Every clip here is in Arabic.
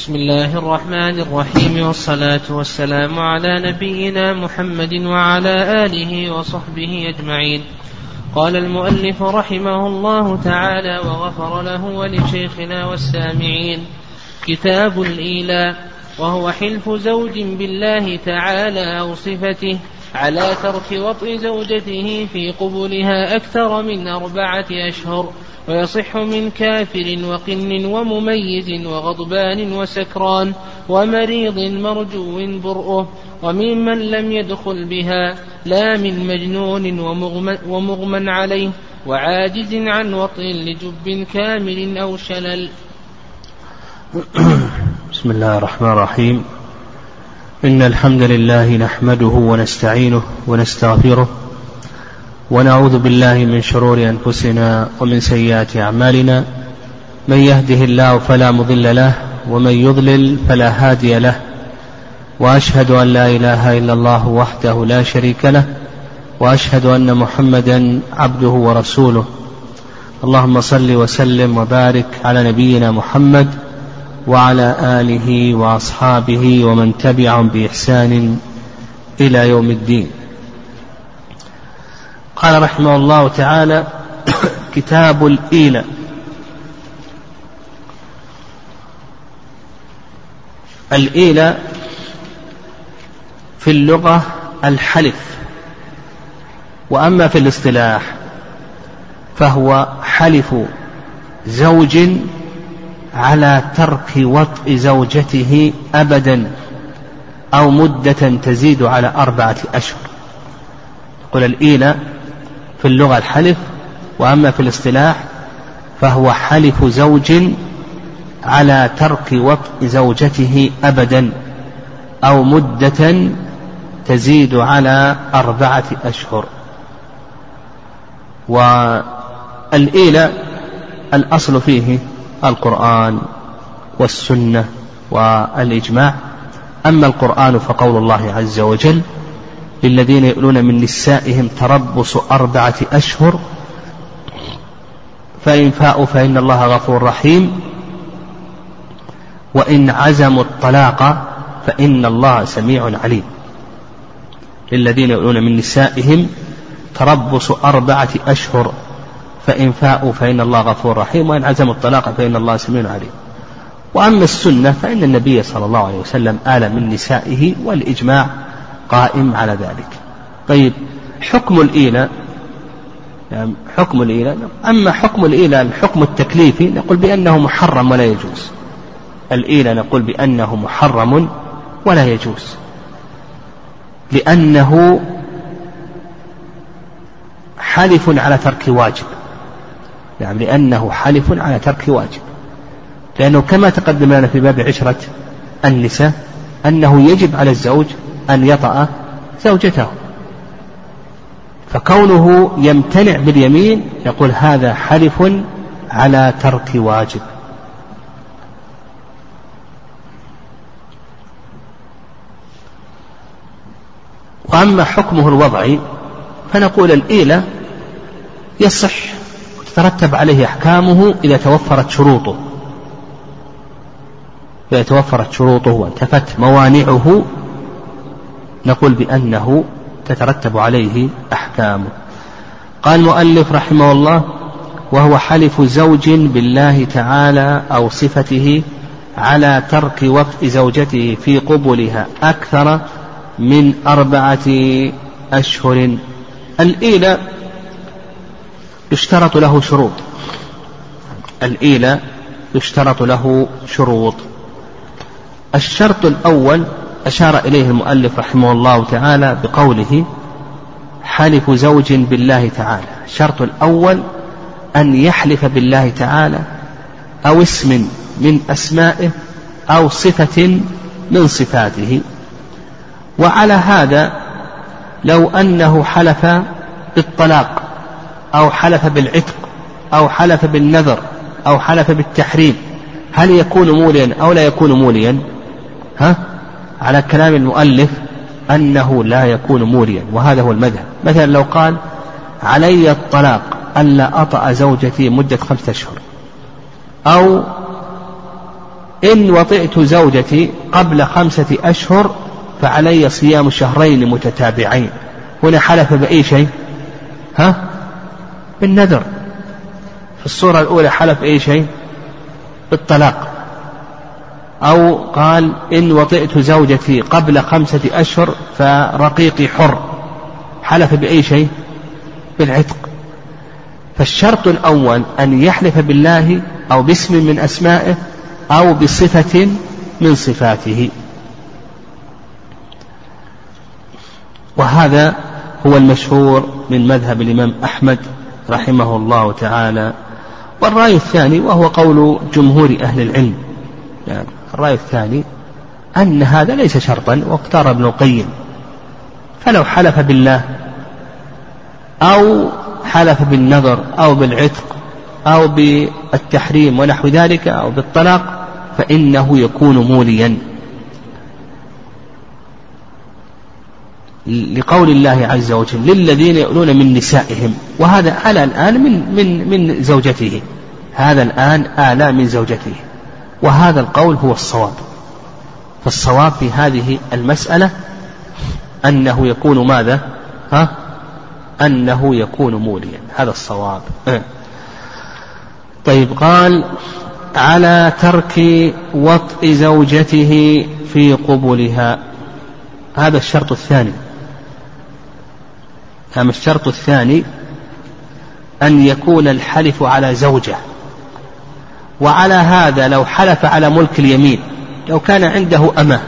بسم الله الرحمن الرحيم والصلاة والسلام على نبينا محمد وعلى آله وصحبه أجمعين. قال المؤلف رحمه الله تعالى وغفر له ولشيخنا والسامعين كتاب الإيلاء وهو حلف زوج بالله تعالى أو صفته على ترك وطء زوجته في قبلها أكثر من أربعة أشهر. ويصح من كافر وقن ومميز وغضبان وسكران ومريض مرجو برؤه وممن لم يدخل بها لا من مجنون ومغمى, عليه وعاجز عن وطء لجب كامل أو شلل. بسم الله الرحمن الرحيم. إن الحمد لله نحمده ونستعينه ونستغفره ونعوذ بالله من شرور أنفسنا ومن سيئات أعمالنا. من يهده الله فلا مضل له ومن يضلل فلا هادي له. وأشهد أن لا إله إلا الله وحده لا شريك له وأشهد أن محمدا عبده ورسوله. اللهم صل وسلم وبارك على نبينا محمد وعلى آله وأصحابه ومن تبعهم بإحسان إلى يوم الدين. قال رحمه الله تعالى كتاب الإيلة الإيلة في اللغة الحلف وأما في الاصطلاح فهو حلف زوج على ترك وطء زوجته أبدا أو مدة تزيد على أربعة أشهر. قل الإيلة في اللغة الحلف وأما في الاصطلاح فهو حلف زوج على ترك وطء زوجته أبدا أو مدة تزيد على أربعة أشهر. والإيلة الأصل فيه القرآن والسنة والإجماع. أما القرآن فقول الله عز وجل للذين يؤلون من نسائهم تربص أربعة أشهر فإن فاءوا فإن الله غفور رحيم. وإن عزموا الطلاق فإن الله سميع عليم. للذين يؤلون من نسائهم تربص أربعة أشهر فإن فاءوا فإن الله غفور رحيم. وإن عزموا الطلاق فإن الله سميع عليم. وأما السنة فإن النبي صلى الله عليه وسلم آل من نسائه والإجماع قائم على ذلك. طيب حكم الإيلاء يعني حكم الإيلاء. أما حكم الإيلاء الحكم التكليفي نقول بأنه محرم ولا يجوز. الإيلاء نقول بأنه محرم ولا يجوز. لأنه حلف على ترك واجب. يعني لأنه حلف على ترك واجب. لأنه كما تقدم لنا في باب عشرة النساء أنه يجب على الزوج أن يطأ زوجته. فكونه يمتنع باليمين يقول هذا حلف على ترك واجب. وأما حكمه الوضعي فنقول الإيلة يصح وتترتب عليه أحكامه إذا توفرت شروطه. إذا توفرت شروطه وانتفت موانعه نقول بأنه تترتب عليه أحكامه قال المؤلف رحمه الله وهو حلف زوج بالله تعالى أو صفته على ترك وقت زوجته في قبلها أكثر من أربعة أشهر. الإيلة يشترط له شروط. الإيلة يشترط له شروط. الشرط الأول أشار إليه المؤلف رحمه الله تعالى بقوله حلف زوج بالله تعالى. الشرط الأول أن يحلف بالله تعالى أو اسم من أسمائه أو صفة من صفاته. وعلى هذا لو أنه حلف بالطلاق أو حلف بالعتق أو حلف بالنذر أو حلف بالتحريم هل يكون موليا أو لا يكون موليا؟ ها؟ على كلام المؤلف أنه لا يكون موليا وهذا هو المذهب. مثلا لو قال علي الطلاق ألا أطأ زوجتي مدة خمسة أشهر أو إن وطئت زوجتي قبل خمسة أشهر فعلي صيام شهرين متتابعين. هنا حلف بأي شيء؟ ها؟ بالنذر. في الصورة الأولى حلف أي شيء؟ بالطلاق. أو قال إن وطئت زوجتي قبل خمسة أشهر فرقيقي حر. حلف بأي شيء؟ بالعتق. فالشرط الأول أن يحلف بالله أو باسم من أسمائه أو بصفة من صفاته. وهذا هو المشهور من مذهب الإمام أحمد رحمه الله تعالى. والرأي الثاني وهو قول جمهور أهل العلم. يعني الرأي الثاني أن هذا ليس شرطا واختار ابن القيم. فلو حلف بالله أو حلف بالنذر أو بالعتق أو بالتحريم ونحو ذلك أو بالطلاق فإنه يكون موليا. لقول الله عز وجل للذين يؤلون من نسائهم وهذا آل الآن من من من زوجته. هذا الآن آلى من زوجته. وهذا القول هو الصواب فالصواب في هذه المسألة أنه يكون ماذا؟ ها؟ أنه يكون موليا هذا الصواب أه. طيب قال على ترك وطء زوجته في قبلها هذا الشرط الثاني أما الشرط الثاني أن يكون الحلف على زوجة وعلى هذا لو حلف على ملك اليمين لو كان عنده أمة.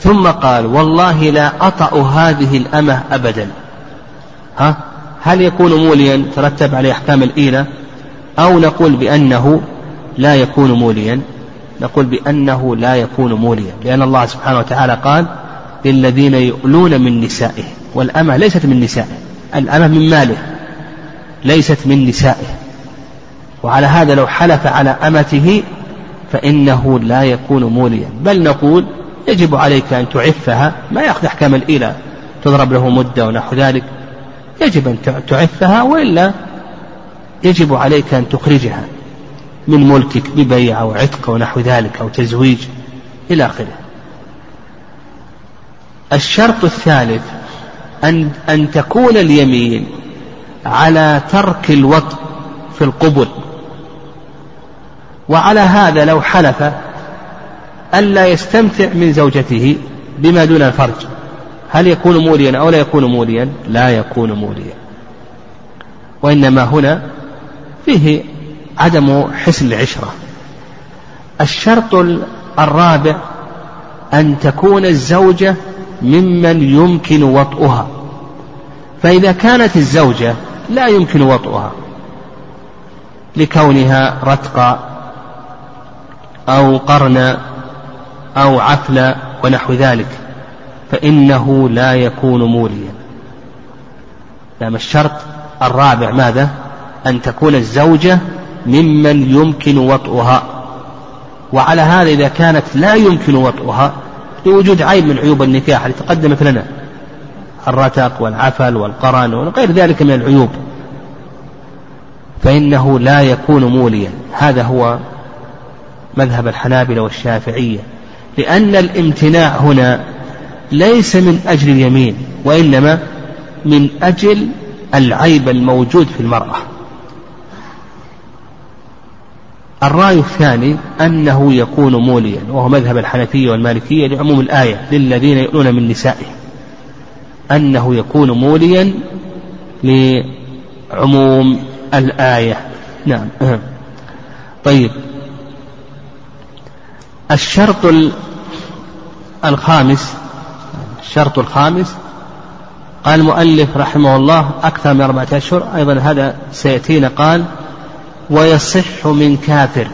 ثم قال والله لا أطأ هذه الأمة أبدا. ها؟ هل يكون موليا؟ ترتب عليه أحكام الإيلة. أو نقول بأنه لا يكون موليا. نقول بأنه لا يكون موليا. لأن الله سبحانه وتعالى قال للذين يؤلون من نسائه. والأمة ليست من نسائه. الأمة من ماله. ليست من نسائه. وعلى هذا لو حلف على أمته فإنه لا يكون موليا. بل نقول يجب عليك أن تعفها ما يأخذ أحكام الإله تضرب له مدة ونحو ذلك. يجب أن تعفها وإلا يجب عليك أن تخرجها من ملكك ببيع أو عتق ونحو ذلك أو تزويج إلى آخره. الشرط الثالث أن أن تكون اليمين على ترك الوطء في القبل. وعلى هذا لو حلف ألا يستمتع من زوجته بما دون الفرج. هل يكون موليا أو لا يكون موليا؟ لا يكون موليا. وإنما هنا فيه عدم حسن العشرة. الشرط الرابع أن تكون الزوجة ممن يمكن وطئها. فإذا كانت الزوجة لا يمكن وطئها لكونها رتقى أو قرن أو عفل ونحو ذلك فإنه لا يكون موليا. نعم الشرط الرابع ماذا؟ أن تكون الزوجة ممن يمكن وطئها. وعلى هذا إذا كانت لا يمكن وطئها لوجود عيب من عيوب النكاح التي تقدمت لنا. الرتق والعفل والقرن وغير ذلك من العيوب. فإنه لا يكون موليا. هذا هو مذهب الحنابلة والشافعية لأن الامتناع هنا ليس من أجل اليمين وإنما من أجل العيب الموجود في المرأة. الرأي الثاني أنه يكون موليا وهو مذهب الحنفية والمالكية لعموم الآية للذين يؤلون من نسائهم أنه يكون موليا لعموم الآية. نعم. طيب. الشرط الخامس الشرط الخامس قال المؤلف رحمه الله أكثر من أربعة أشهر أيضا هذا سيأتينا قال ويصح من كافر.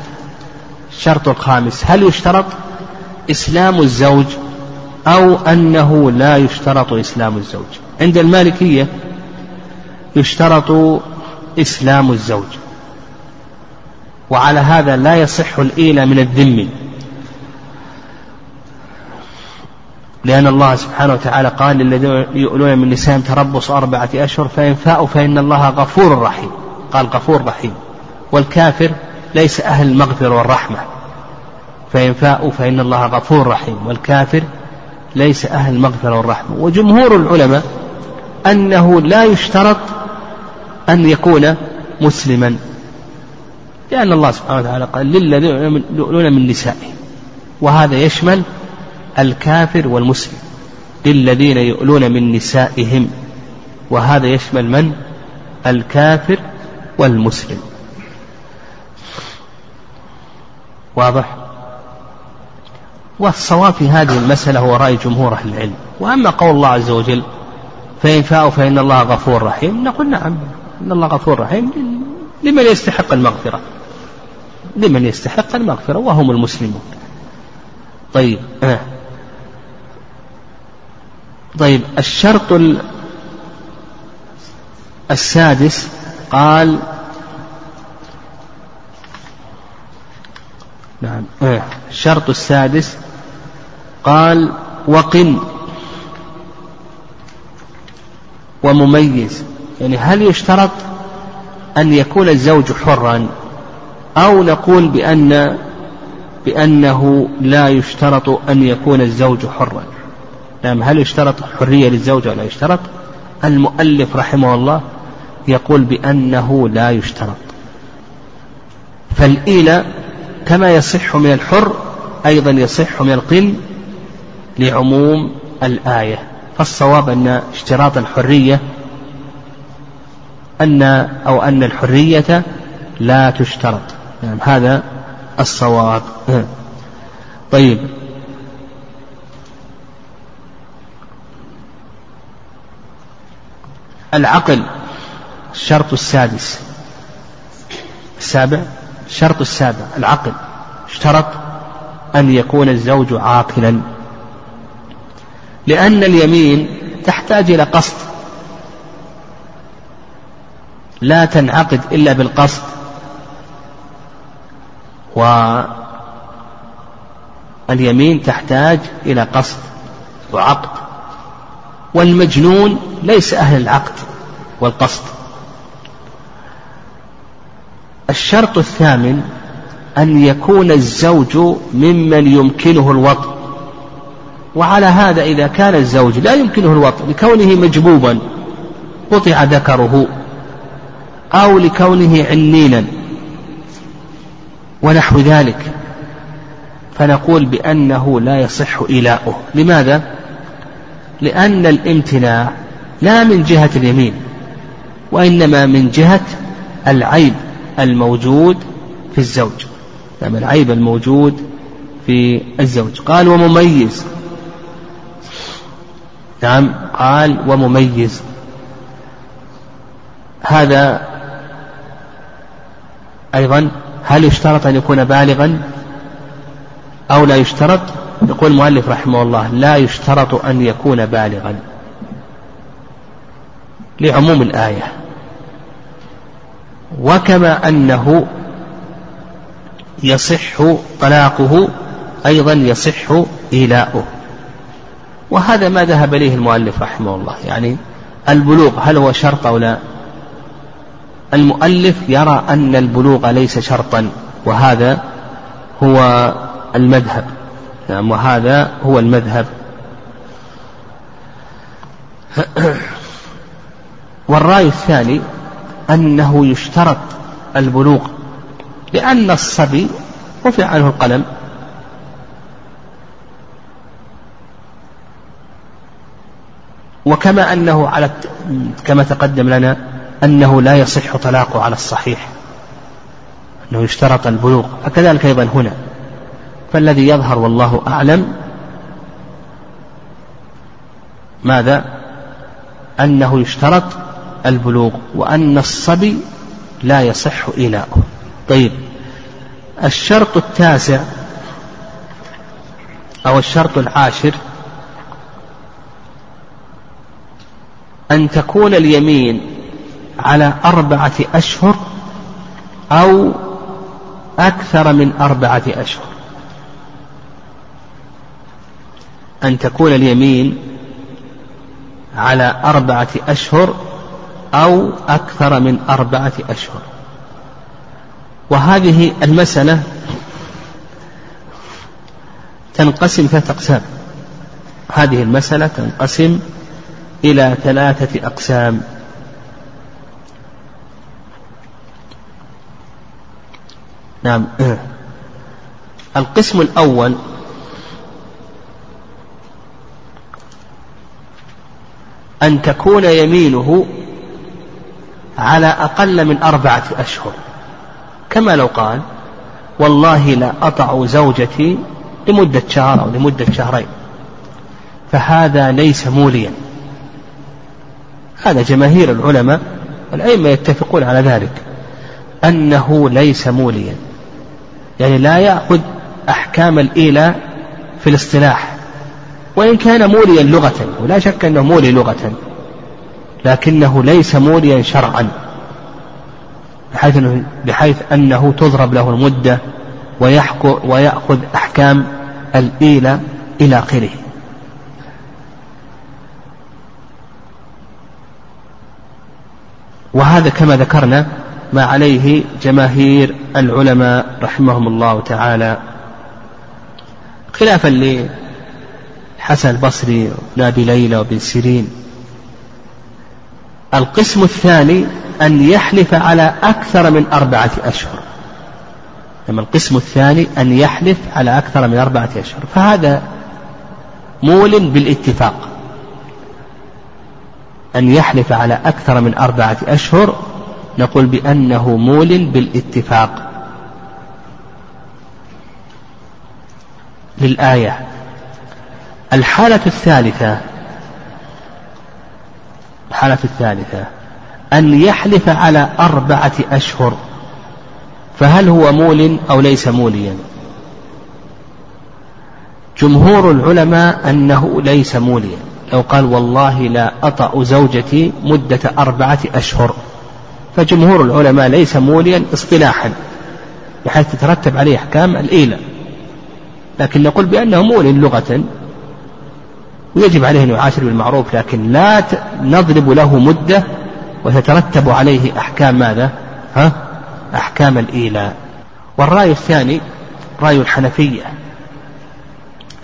الشرط الخامس هل يشترط إسلام الزوج أو أنه لا يشترط إسلام الزوج؟ عند المالكية يشترط إسلام الزوج وعلى هذا لا يصح الإيلة من الذم. لأن الله سبحانه وتعالى قال للذين يؤلون من نسائهم تربص أربعة أشهر فإن فاءوا فإن الله غفور رحيم. قال غفور رحيم. والكافر ليس أهل المغفرة والرحمة. فإن فاءوا فإن الله غفور رحيم. والكافر ليس أهل المغفرة والرحمة. وجمهور العلماء أنه لا يشترط أن يكون مسلما. لأن الله سبحانه وتعالى قال للذين يؤلون من نسائهم وهذا يشمل الكافر والمسلم للذين يؤلون من نسائهم. وهذا يشمل من؟ الكافر والمسلم. واضح؟ والصواب في هذه المسألة هو رأي جمهور أهل العلم. وأما قول الله عز وجل فإن فاءوا فإن الله غفور رحيم نقول نعم إن الله غفور رحيم لمن يستحق المغفرة؟ لمن يستحق المغفرة وهم المسلمون. طيب آه. طيب الشرط السادس قال نعم. الشرط السادس قال وقن ومميز يعني هل يشترط أن يكون الزوج حرا أو نقول بأن بأنه لا يشترط أن يكون الزوج حرا نعم هل يشترط حرية للزوج ولا يشترط المؤلف رحمه الله يقول بأنه لا يشترط. فالإيلة كما يصح من الحر أيضا يصح من القن لعموم الآية. فالصواب أن اشتراط الحرية أن أو أن الحرية لا تشترط. يعني هذا الصواب. طيب العقل الشرط السادس. السابع الشرط السابع العقل. اشترط أن يكون الزوج عاقلا. لأن اليمين تحتاج إلى قصد. لا تنعقد إلا بالقصد. واليمين تحتاج إلى قصد وعقد. والمجنون ليس أهل العقد والقصد. الشرط الثامن أن يكون الزوج ممن يمكنه الوطء. وعلى هذا إذا كان الزوج لا يمكنه الوطء لكونه مجبوبا قطع ذكره أو لكونه عنينا ونحو ذلك. فنقول بأنه لا يصح إيلاؤه. لماذا؟ لأن الامتناع لا من جهة اليمين وإنما من جهة العيب الموجود في الزوج. نعم العيب الموجود في الزوج. قال ومميز. نعم قال ومميز. هذا أيضا هل يشترط أن يكون بالغا أو لا يشترط؟ يقول المؤلف رحمه الله لا يشترط أن يكون بالغا لعموم الآية. وكما أنه يصح طلاقه أيضا يصح إيلاؤه. وهذا ما ذهب إليه المؤلف رحمه الله. يعني البلوغ هل هو شرط أو لا؟ المؤلف يرى أن البلوغ ليس شرطا وهذا هو المذهب. نعم وهذا هو المذهب. والرأي الثاني أنه يشترط البلوغ لأن الصبي رفع عنه القلم. وكما أنه على كما تقدم لنا أنه لا يصح طلاقه على الصحيح أنه يشترط البلوغ. فكذلك أيضا هنا. فالذي يظهر والله أعلم ماذا؟ أنه يشترط البلوغ وأن الصبي لا يصح إيلاؤه طيب الشرط التاسع أو الشرط العاشر أن تكون اليمين على أربعة أشهر أو أكثر من أربعة أشهر. أن تكون اليمين على أربعة أشهر أو أكثر من أربعة أشهر. وهذه المسألة تنقسم ثلاثة أقسام. هذه المسألة تنقسم إلى ثلاثة أقسام. نعم. القسم الأول أن تكون يمينه على أقل من أربعة أشهر. كما لو قال والله لا أطع زوجتي لمدة شهر أو لمدة شهرين فهذا ليس موليا. هذا جماهير العلماء والأئمة يتفقون على ذلك أنه ليس موليا. يعني لا يأخذ أحكام الإيلاء في الاصطلاح. وإن كان موليا لغة ولا شك أنه مولي لغة لكنه ليس موليا شرعا بحيث أنه, بحيث أنه تضرب له المدة ويأخذ أحكام الإيلة إلى آخره. وهذا كما ذكرنا ما عليه جماهير العلماء رحمهم الله تعالى. خلافا لحسن البصري وابي ليلى وابن سيرين. القسم الثاني أن يحلف على أكثر من أربعة أشهر. أما القسم الثاني أن يحلف على أكثر من أربعة أشهر. فهذا مول بالاتفاق. أن يحلف على أكثر من أربعة أشهر نقول بأنه مول بالاتفاق. للآية. الحالة الثالثة الحالة الثالثة أن يحلف على أربعة أشهر فهل هو مول أو ليس موليا؟ جمهور العلماء أنه ليس موليا. لو قال والله لا أطأ زوجتي مدة أربعة أشهر فجمهور العلماء ليس موليا اصطلاحا بحيث تترتب عليه أحكام الإيلة. لكن نقول بأنه مول لغة ويجب عليه أن يعاشر بالمعروف لكن لا نضرب له مدة وتترتب عليه أحكام ماذا؟ ها؟ أحكام الإيلاء والرأي الثاني رأي الحنفية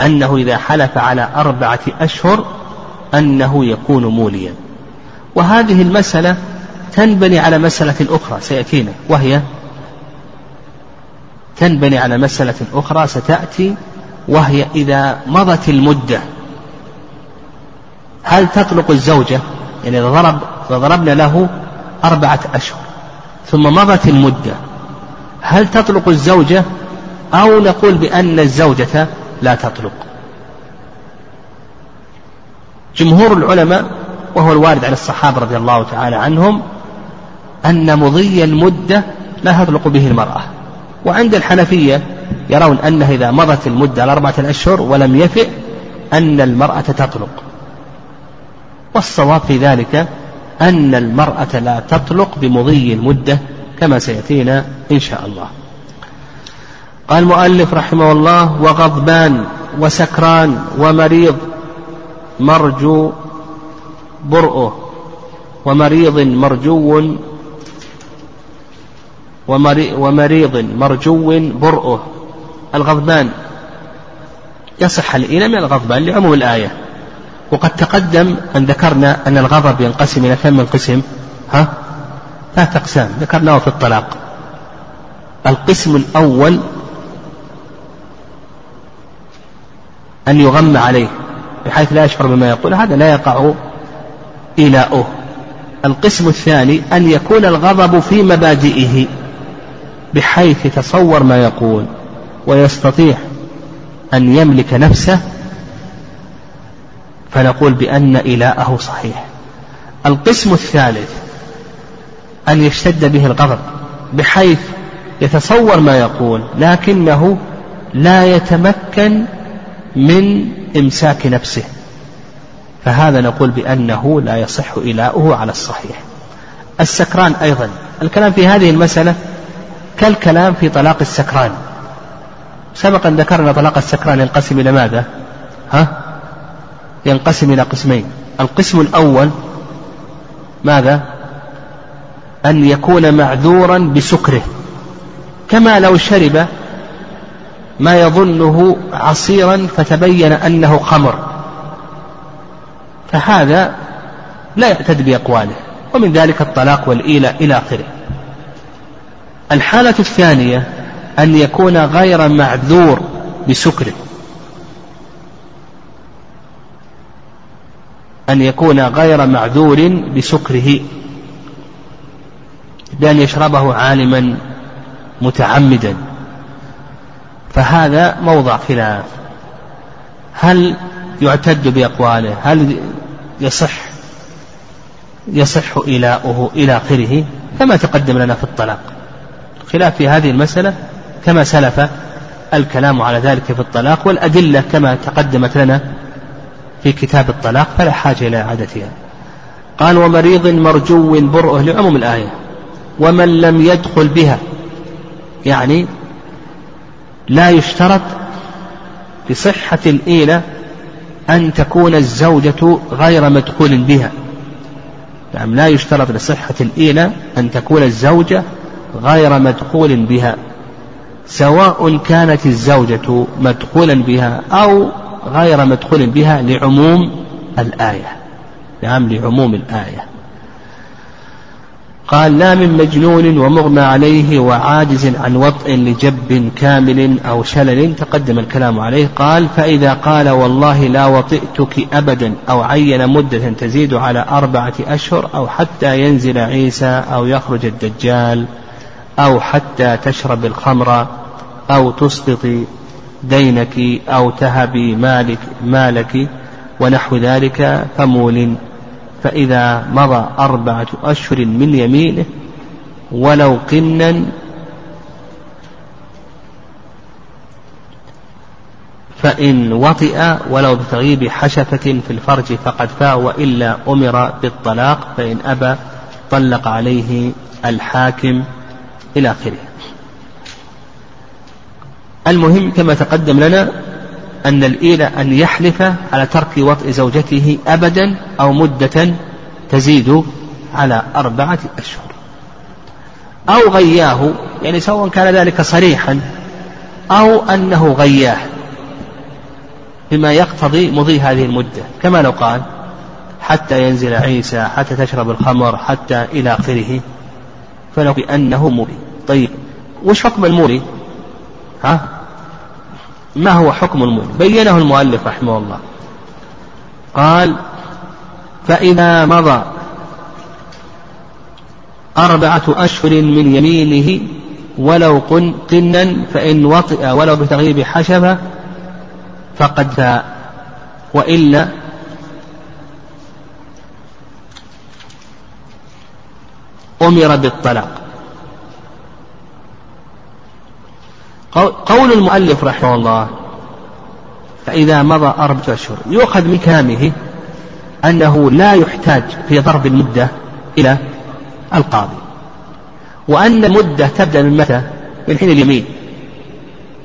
أنه إذا حلف على أربعة أشهر أنه يكون موليا وهذه المسألة تنبني على مسألة أخرى سيأتينا وهي تنبني على مسألة أخرى ستأتي وهي إذا مضت المدة هل تطلق الزوجة؟ يعني إذا ضرب ضربنا له أربعة أشهر ثم مضت المدة هل تطلق الزوجة؟ أو نقول بأن الزوجة لا تطلق جمهور العلماء وهو الوارد على الصحابة رضي الله تعالى عنهم أن مضي المدة لا تطلق به المرأة. وعند الحنفية يرون أنه إذا مضت المدة الأربعة أشهر ولم يفئ أن المرأة تطلق والصواب في ذلك أن المرأة لا تطلق بمضي المدة كما سيأتينا إن شاء الله. قال المؤلف رحمه الله وغضبان وسكران ومريض مرجو برؤه ومريض مرجو ومريض مرجو برؤه. الغضبان يصح الإيمان من الغضبان لعموم الآية. وقد تقدم أن ذكرنا أن الغضب ينقسم إلى من قسم ها؟ ثلاث أقسام ذكرناه في الطلاق. القسم الأول أن يغم عليه بحيث لا يشعر بما يقول هذا لا يقع إيلاؤه. القسم الثاني أن يكون الغضب في مبادئه بحيث يتصور ما يقول ويستطيع أن يملك نفسه فنقول بأن إلاءه صحيح. القسم الثالث أن يشتد به الغضب بحيث يتصور ما يقول لكنه لا يتمكن من إمساك نفسه. فهذا نقول بأنه لا يصح إلاؤه على الصحيح. السكران أيضا. الكلام في هذه المسألة كالكلام في طلاق السكران. سبقا ذكرنا طلاق السكران ينقسم إلى ماذا؟ ها؟ ينقسم إلى قسمين. القسم الأول ماذا؟ أن يكون معذورا بسكره. كما لو شرب ما يظنه عصيرا فتبين أنه خمر. فهذا لا يعتد بأقواله ومن ذلك الطلاق والإيلة إلى آخره. الحالة الثانية أن يكون غير معذور بسكره. أن يكون غير معذور بسكره بأن يشربه عالما متعمدا. فهذا موضع خلاف. هل يعتد بأقواله؟ هل يصح يصح إيلاؤه إلى آخره؟ كما تقدم لنا في الطلاق. خلاف في هذه المسألة كما سلف الكلام على ذلك في الطلاق والأدلة كما تقدمت لنا في كتاب الطلاق فلا حاجة إلى إعادتها قال ومريض مرجو برؤه لعموم الآية. ومن لم يدخل بها يعني لا يشترط لصحة الإيلة أن تكون الزوجة غير مدخول بها. نعم لا يشترط لصحة الإيلة أن تكون الزوجة غير مدخول بها سواء كانت الزوجة مدخولا بها أو غير مدخول بها لعموم الآية. نعم لعموم الآية. قال لا من مجنون ومغمى عليه وعاجز عن وطء لجب كامل أو شلل. تقدم الكلام عليه. قال فإذا قال والله لا وطئتك أبدا أو عين مدة تزيد على أربعة أشهر أو حتى ينزل عيسى أو يخرج الدجال أو حتى تشرب الخمر أو تسقطي دينك أو تهبي مالك مالك ونحو ذلك فمول. فإذا مضى أربعة أشهر من يمينه ولو قنا فإن وطئ ولو بتغييب حشفة في الفرج فقد فاء وإلا أمر بالطلاق فإن أبى طلق عليه الحاكم إلى آخره. المهم كما تقدم لنا أن الإيلة أن يحلف على ترك وطئ زوجته أبدا أو مدة تزيد على أربعة أشهر. أو غياه يعني سواء كان ذلك صريحا أو أنه غياه بما يقتضي مضي هذه المدة. كما لو قال حتى ينزل عيسى حتى تشرب الخمر حتى إلى آخره فلو بأنه مولي طيب وش حكم المولي ها؟ ما هو حكم المولي بينه المؤلف رحمه الله. قال فإذا مضى أربعة أشهر من يمينه ولو قنا فإن وطئ ولو بتغييب حشفة فقد فاء. وإلا أمر بالطلاق. قول المؤلف رحمه الله فإذا مضى أربعة أشهر يؤخذ من كلامه أنه لا يحتاج في ضرب المدة إلى القاضي وأن المدة تبدأ من متى؟ من حين اليمين.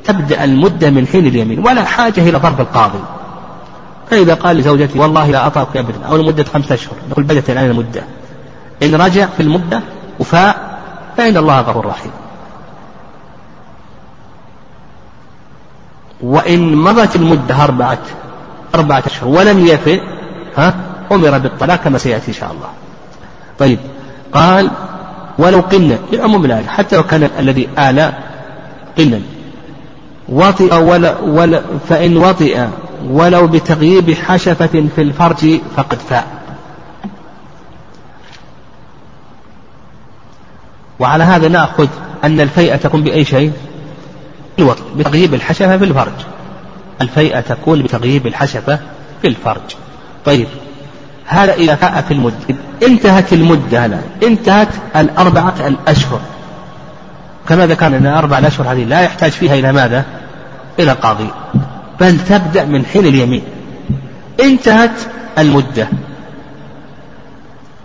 تبدأ المدة من حين اليمين ولا حاجة إلى ضرب القاضي. فإذا قال لزوجته والله لا أطأك أبدا أو لمدة خمسة أشهر نقول بدأت الآن المدة. إن رجع في المدة وفاء فإن الله غفور رحيم. وإن مضت المدة أربعة أربعة أشهر ولم يفئ ها أمر بالطلاق كما سيأتي إن شاء الله. طيب قال ولو قلنا لعموم الآية حتى لو كان الذي آل قلا وطئ ولا ولا فإن وطئ ولو بتغييب حشفة في الفرج فقد فاء. وعلى هذا نأخذ أن الفيئة تكون بأي شيء؟ الوطء بتغييب الحشفة في الفرج. الفيئة تكون بتغييب الحشفة في الفرج. طيب هذا إذا فاء في المدة انتهت المدة الآن انتهت الأربعة الأشهر. كما ذكرنا أن أربع الأشهر هذه لا يحتاج فيها إلى ماذا؟ إلى قاضي. بل تبدأ من حين اليمين. انتهت المدة.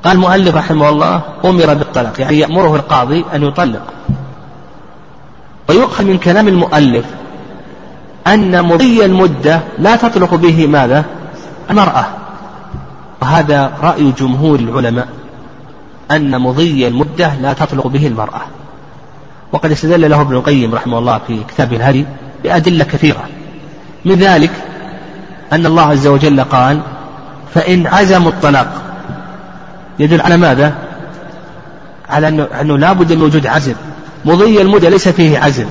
قال المؤلف رحمه الله أمر بالطلاق يعني يأمره القاضي أن يطلق. ويؤخذ من كلام المؤلف أن مضي المدة لا تطلق به ماذا؟ المرأة وهذا رأي جمهور العلماء أن مضي المدة لا تطلق به المرأة وقد استدل له ابن القيم رحمه الله في كتاب الهدي بأدلة كثيرة من ذلك أن الله عز وجل قال فإن عزموا الطلاق يدل على ماذا؟ على أنه, لا بد من وجود عزم مضي المدة ليس فيه عزم.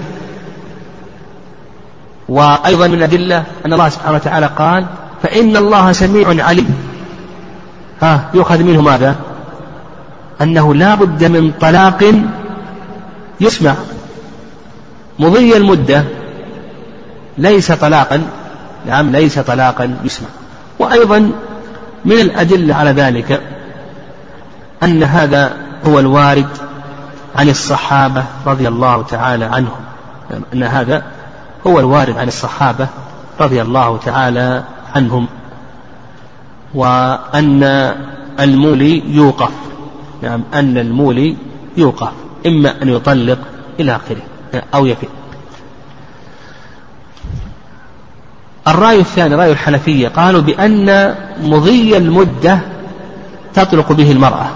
وأيضا من الأدلة أن الله سبحانه وتعالى قال فإن الله سميع عليم. ها يؤخذ منه ماذا؟ أنه لا بد من طلاق يسمع. مضي المدة ليس طلاقا نعم ليس طلاقا يسمع. وأيضا من الأدلة على ذلك أن هذا هو الوارد عن الصحابة رضي الله تعالى عنهم. أن هذا هو الوارد عن الصحابة رضي الله تعالى عنهم. وأن المولي يوقف. نعم أن المولي يوقف. إما أن يطلق إلى آخره أو يفي. الرأي الثاني رأي الحنفية قالوا بأن مضي المدة تطلق به المرأة.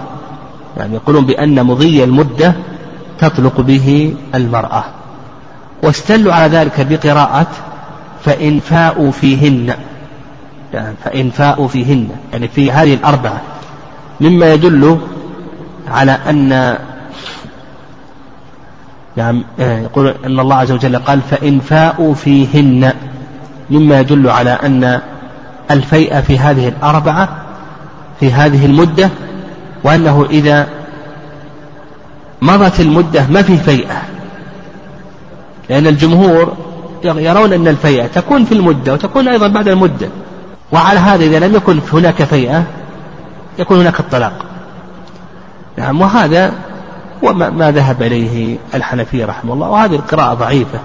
يعني يقولون بأن مضي المدة تطلق به المرأة. واستلوا على ذلك بقراءة فإن فاءوا فيهن. يعني فإن فاءوا فيهن. يعني في هذه الأربعة. مما يدل على أن يعني يقول أن الله عز وجل قال فإن فاءوا فيهن. مما يدل على أن الفيء في هذه الأربعة في هذه المدة وأنه إذا مضت المدة ما في فيئة. لأن الجمهور يرون أن الفيئة تكون في المدة وتكون أيضا بعد المدة. وعلى هذا إذا لم يكن هناك فيئة يكون هناك الطلاق. نعم وهذا هو ما ذهب إليه الحنفية رحمه الله وهذه القراءة ضعيفة.